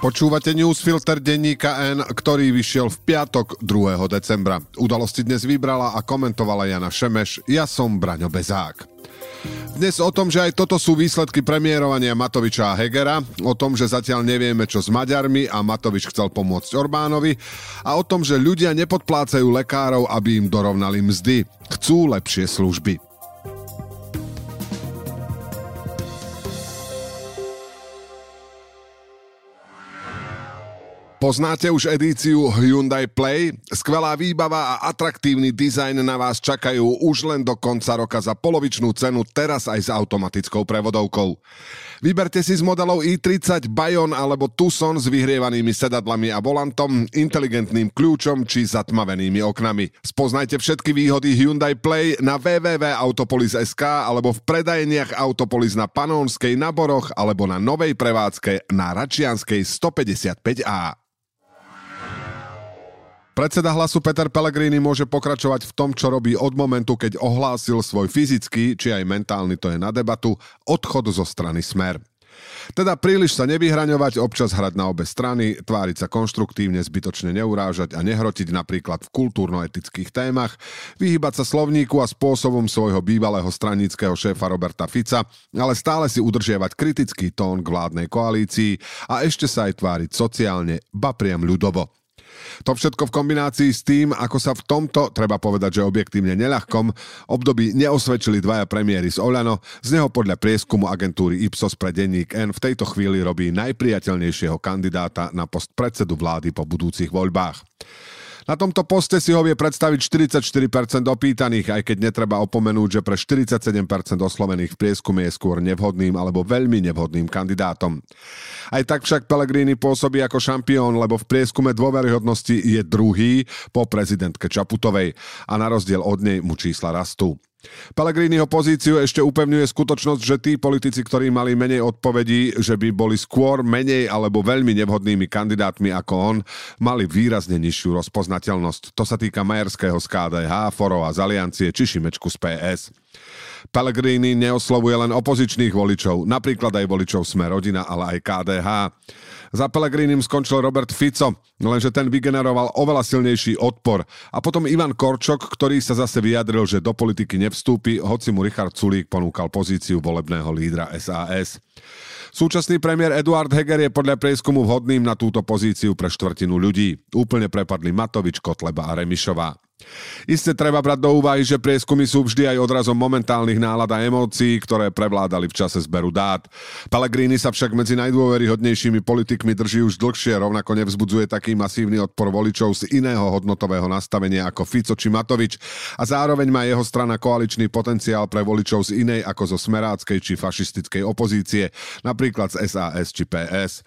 Počúvate newsfilter denníka N, ktorý vyšiel v piatok 2. decembra. Udalosti dnes vybrala a komentovala Jana Šemeš, ja som Braňo Bezák. Dnes o tom, že aj toto sú výsledky premiérovania Matoviča a Hegera, o tom, že zatiaľ nevieme čo s Maďarmi a Matovič chcel pomôcť Orbánovi a o tom, že ľudia nepodplácajú lekárov, aby im dorovnali mzdy. Chcú lepšie služby. Poznáte už edíciu Hyundai Play? Skvelá výbava a atraktívny dizajn na vás čakajú už len do konca roka za polovičnú cenu, teraz aj s automatickou prevodovkou. Vyberte si z modelov i30 Bayon alebo Tucson s vyhrievanými sedadlami a volantom, inteligentným kľúčom či zatmavenými oknami. Spoznajte všetky výhody Hyundai Play na www.autopolis.sk alebo v predajeniach Autopolis na Panónskej, na Boroch alebo na novej prevádzke na Račianskej 155A. Predseda hlasu Peter Pellegrini môže pokračovať v tom, čo robí od momentu, keď ohlásil svoj fyzický, či aj mentálny, to je na debatu, odchod zo strany Smer. Teda príliš sa nevyhraňovať, občas hrať na obe strany, tváriť sa konštruktívne, zbytočne neurážať a nehrotiť napríklad v kultúrno-etických témach, vyhybať sa slovníku a spôsobom svojho bývalého stranického šéfa Roberta Fica, ale stále si udržiavať kritický tón k vládnej koalícii a ešte sa aj tváriť sociálne, ba priam ľudovo. To všetko v kombinácii s tým, ako sa v tomto, treba povedať, že objektívne neľahkom, období neosvedčili dvaja premiéry z Oľano, z neho podľa prieskumu agentúry Ipsos pre denník N v tejto chvíli robí najpriateľnejšieho kandidáta na post predsedu vlády po budúcich voľbách. Na tomto poste si ho vie predstaviť 44% opýtaných, aj keď netreba opomenúť, že pre 47% oslovených v prieskume je skôr nevhodným alebo veľmi nevhodným kandidátom. Aj tak však Pellegrini pôsobí ako šampión, lebo v prieskume dôveryhodnosti je druhý po prezidentke Čaputovej a na rozdiel od nej mu čísla rastú. Pellegriniho pozíciu ešte upevňuje skutočnosť, že tí politici, ktorí mali menej odpovedí, že by boli skôr menej alebo veľmi nevhodnými kandidátmi ako on, mali výrazne nižšiu rozpoznateľnosť. To sa týka Majerského z KDH, Forova z Aliancie či Šimečku z PS. Pellegrini neoslovuje len opozičných voličov, napríklad aj voličov Sme rodina, ale aj KDH. Za Pelegrinim skončil Robert Fico, lenže ten vygeneroval oveľa silnejší odpor. A potom Ivan Korčok, ktorý sa zase vyjadril, že do politiky nevstúpi, hoci mu Richard Sulík ponúkal pozíciu volebného lídra SAS. Súčasný premiér Eduard Heger je podľa prieskumu vhodným na túto pozíciu pre štvrtinu ľudí. Úplne prepadli Matovič, Kotleba a Remišová. Isté treba brať do úvahy, že prieskumy sú vždy aj odrazom momentálnych nálad a emócií, ktoré prevládali v čase zberu dát. Pellegrini sa však medzi najdôveryhodnejšími politikmi drží už dlhšie, rovnako nevzbudzuje taký masívny odpor voličov z iného hodnotového nastavenia ako Fico či Matovič a zároveň má jeho strana koaličný potenciál pre voličov z inej ako zo smeráckej či fašistickej opozície, napríklad z SAS či PS.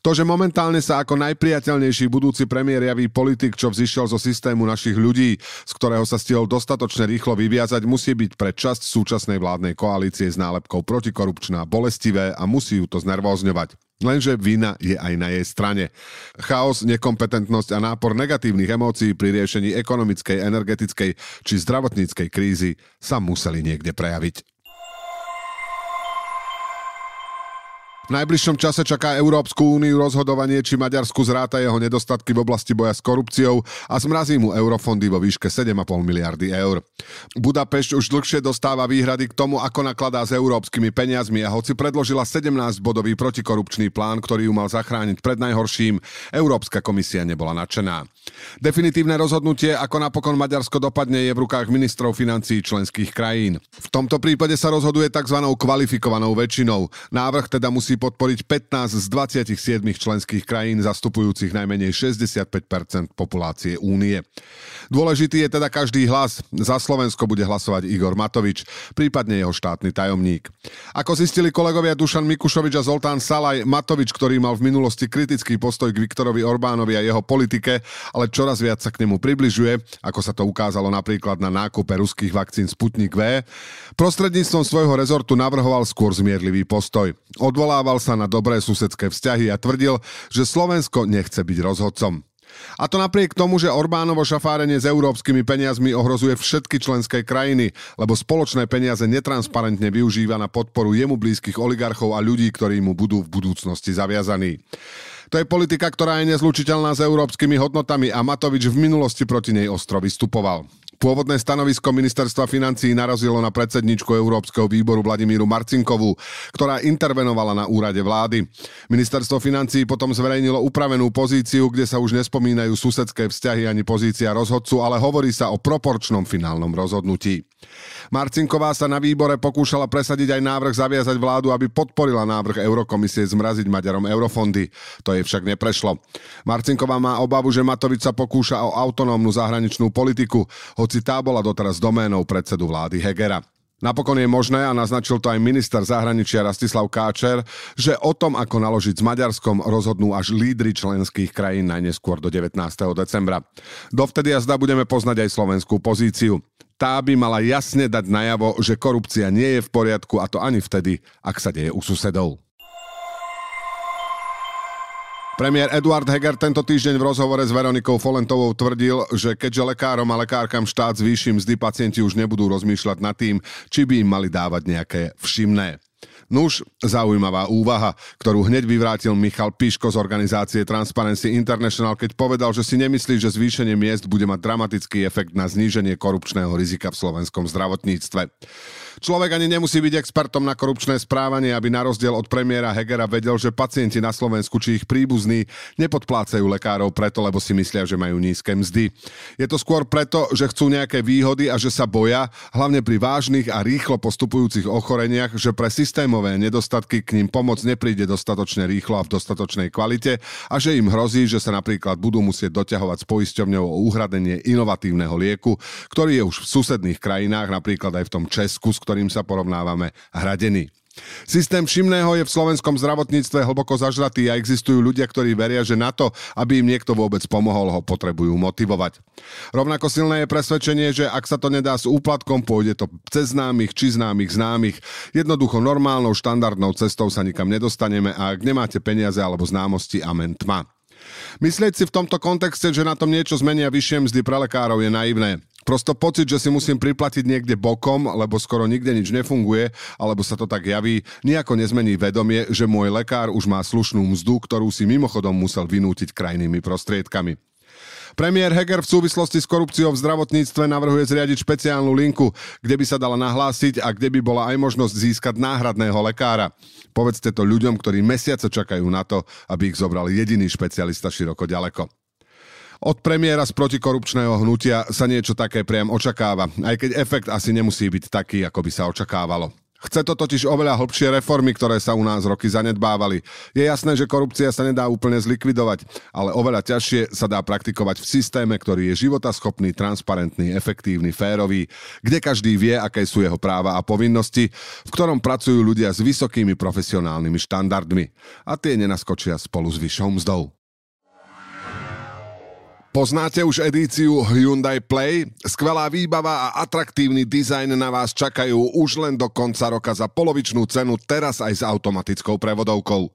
To, že momentálne sa ako najpriateľnejší budúci premiér javí politik, čo vzýšiel zo systému našich ľudí, z ktorého sa stihol dostatočne rýchlo vyviazať, musí byť pre časť súčasnej vládnej koalície s nálepkou protikorupčná bolestivé a musí ju to znervózňovať. Lenže vina je aj na jej strane. Chaos, nekompetentnosť a nápor negatívnych emócií pri riešení ekonomickej, energetickej či zdravotníckej krízy sa museli niekde prejaviť. V najbližšom čase čaká Európsku úniu rozhodovanie, či Maďarsku zráta jeho nedostatky v oblasti boja s korupciou a zmrazí mu eurofondy vo výške 7,5 miliardy eur. Budapešť už dlhšie dostáva výhrady k tomu, ako nakladá s európskymi peniazmi a hoci predložila 17-bodový protikorupčný plán, ktorý ju mal zachrániť pred najhorším, Európska komisia nebola nadšená. Definitívne rozhodnutie, ako napokon Maďarsko dopadne, je v rukách ministrov financií členských krajín. V tomto prípade sa rozhoduje tzv. kvalifikovanou väčšinou. Návrh teda musí podporiť 15 z 27 členských krajín zastupujúcich najmenej 65% populácie únie. Dôležitý je teda každý hlas. Za Slovensko bude hlasovať Igor Matovič, prípadne jeho štátny tajomník. Ako zistili kolegovia Dušan Mikušovič a Zoltán Salaj, Matovič, ktorý mal v minulosti kritický postoj k Viktorovi Orbánovi a jeho politike, ale čoraz viac sa k nemu približuje, ako sa to ukázalo napríklad na nákupe ruských vakcín Sputnik V, prostredníctvom svojho rezortu navrhoval skôr zmierlivý postoj. Odvolával sa na dobré susedské vzťahy a tvrdil, že Slovensko nechce byť rozhodcom. A to napriek tomu, že Orbánovo šafárenie s európskymi peniazmi ohrozuje všetky členské krajiny, lebo spoločné peniaze netransparentne využíva na podporu jemu blízkych oligarchov a ľudí, ktorí mu budú v budúcnosti zaviazaní. To je politika, ktorá je nezlučiteľná s európskymi hodnotami a Matovič v minulosti proti nej ostro vystupoval. Pôvodné stanovisko ministerstva financí narazilo na predsedničku Európskeho výboru Vladimíru Marcinkovú, ktorá intervenovala na úrade vlády. Ministerstvo financí potom zverejnilo upravenú pozíciu, kde sa už nespomínajú susedské vzťahy ani pozícia rozhodcu, ale hovorí sa o proporčnom finálnom rozhodnutí. Marcinková sa na výbore pokúšala presadiť aj návrh zaviazať vládu, aby podporila návrh Eurokomisie zmraziť Maďarom eurofondy. To jej však neprešlo. Marcinková má obavu, že Matovič pokúša o autonómnu zahraničnú politiku, hoci tá bola doteraz doménou predsedu vlády Hegera. Napokon je možné, a naznačil to aj minister zahraničia Rastislav Káčer, že o tom, ako naložiť s Maďarskom, rozhodnú až lídry členských krajín najneskôr do 19. decembra. Dovtedy zda budeme poznať aj slovenskú pozíciu tá by mala jasne dať najavo, že korupcia nie je v poriadku a to ani vtedy, ak sa deje u susedov. Premiér Eduard Heger tento týždeň v rozhovore s Veronikou Folentovou tvrdil, že keďže lekárom a lekárkam štát zvýši mzdy, pacienti už nebudú rozmýšľať nad tým, či by im mali dávať nejaké všimné. Nuž, zaujímavá úvaha, ktorú hneď vyvrátil Michal Piško z organizácie Transparency International, keď povedal, že si nemyslí, že zvýšenie miest bude mať dramatický efekt na zníženie korupčného rizika v slovenskom zdravotníctve. Človek ani nemusí byť expertom na korupčné správanie, aby na rozdiel od premiéra Hegera vedel, že pacienti na Slovensku či ich príbuzní nepodplácajú lekárov preto, lebo si myslia, že majú nízke mzdy. Je to skôr preto, že chcú nejaké výhody a že sa boja, hlavne pri vážnych a rýchlo postupujúcich ochoreniach, že pre systémové nedostatky k ním pomoc nepríde dostatočne rýchlo a v dostatočnej kvalite a že im hrozí, že sa napríklad budú musieť doťahovať s poisťovňou o uhradenie inovatívneho lieku, ktorý je už v susedných krajinách, napríklad aj v tom Česku, ktorým sa porovnávame, hradený. Systém všimného je v slovenskom zdravotníctve hlboko zažratý a existujú ľudia, ktorí veria, že na to, aby im niekto vôbec pomohol, ho potrebujú motivovať. Rovnako silné je presvedčenie, že ak sa to nedá s úplatkom, pôjde to cez známych či známych známych. Jednoducho normálnou štandardnou cestou sa nikam nedostaneme a ak nemáte peniaze alebo známosti, amen tma. Myslieť si v tomto kontexte, že na tom niečo zmenia vyššie mzdy pre lekárov je naivné. Prosto pocit, že si musím priplatiť niekde bokom, lebo skoro nikde nič nefunguje, alebo sa to tak javí, nejako nezmení vedomie, že môj lekár už má slušnú mzdu, ktorú si mimochodom musel vynútiť krajnými prostriedkami. Premiér Heger v súvislosti s korupciou v zdravotníctve navrhuje zriadiť špeciálnu linku, kde by sa dala nahlásiť a kde by bola aj možnosť získať náhradného lekára. Povedzte to ľuďom, ktorí mesiace čakajú na to, aby ich zobral jediný špecialista široko ďaleko. Od premiéra z protikorupčného hnutia sa niečo také priam očakáva, aj keď efekt asi nemusí byť taký, ako by sa očakávalo. Chce to totiž oveľa hlbšie reformy, ktoré sa u nás roky zanedbávali. Je jasné, že korupcia sa nedá úplne zlikvidovať, ale oveľa ťažšie sa dá praktikovať v systéme, ktorý je životaschopný, transparentný, efektívny, férový, kde každý vie, aké sú jeho práva a povinnosti, v ktorom pracujú ľudia s vysokými profesionálnymi štandardmi. A tie nenaskočia spolu s vyššou mzdou. Poznáte už edíciu Hyundai Play? Skvelá výbava a atraktívny dizajn na vás čakajú už len do konca roka za polovičnú cenu, teraz aj s automatickou prevodovkou.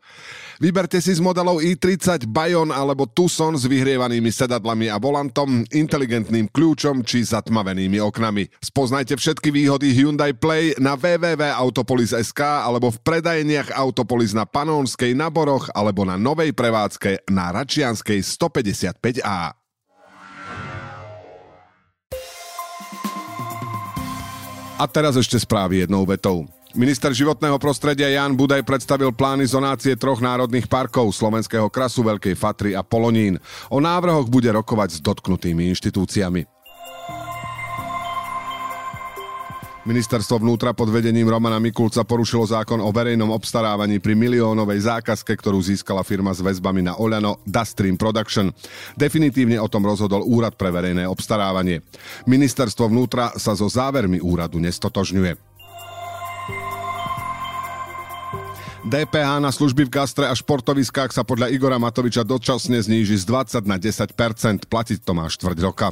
Vyberte si z modelov i30 Bayon alebo Tucson s vyhrievanými sedadlami a volantom, inteligentným kľúčom či zatmavenými oknami. Spoznajte všetky výhody Hyundai Play na www.autopolis.sk alebo v predajeniach Autopolis na Panónskej, na Boroch alebo na novej prevádzke na Račianskej 155A. A teraz ešte správy jednou vetou. Minister životného prostredia Jan Budaj predstavil plány zonácie troch národných parkov Slovenského krasu, Veľkej Fatry a Polonín. O návrhoch bude rokovať s dotknutými inštitúciami. Ministerstvo vnútra pod vedením Romana Mikulca porušilo zákon o verejnom obstarávaní pri miliónovej zákazke, ktorú získala firma s väzbami na Oľano Dastream Production. Definitívne o tom rozhodol Úrad pre verejné obstarávanie. Ministerstvo vnútra sa so závermi úradu nestotožňuje. DPH na služby v gastre a športoviskách sa podľa Igora Matoviča dočasne zníži z 20 na 10 Platiť to má štvrť roka.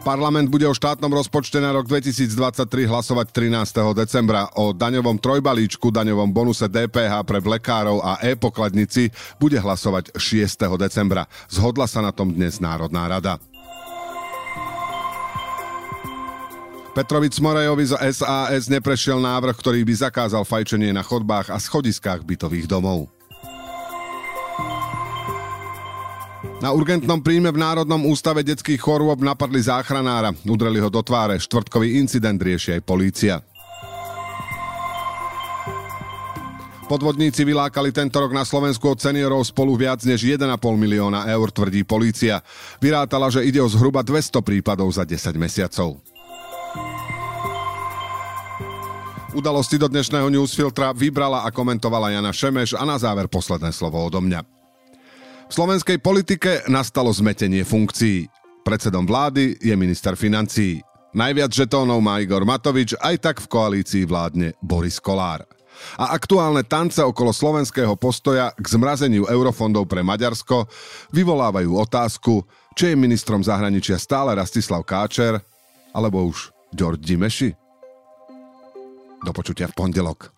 Parlament bude o štátnom rozpočte na rok 2023 hlasovať 13. decembra. O daňovom trojbalíčku, daňovom bonuse DPH pre vlekárov a e-pokladnici bude hlasovať 6. decembra. Zhodla sa na tom dnes Národná rada. Petrovic Morejovi z SAS neprešiel návrh, ktorý by zakázal fajčenie na chodbách a schodiskách bytových domov. Na urgentnom príjme v Národnom ústave detských chorôb napadli záchranára. Udreli ho do tváre. Štvrtkový incident rieši aj polícia. Podvodníci vylákali tento rok na Slovensku od seniorov spolu viac než 1,5 milióna eur, tvrdí polícia. Vyrátala, že ide o zhruba 200 prípadov za 10 mesiacov. Udalosti do dnešného newsfiltra vybrala a komentovala Jana Šemeš a na záver posledné slovo odo mňa. V slovenskej politike nastalo zmetenie funkcií. Predsedom vlády je minister financií. Najviac žetónov má Igor Matovič, aj tak v koalícii vládne Boris Kolár. A aktuálne tance okolo slovenského postoja k zmrazeniu eurofondov pre Maďarsko vyvolávajú otázku, či je ministrom zahraničia stále Rastislav Káčer, alebo už George Dimeši. Do počutia v pondelok.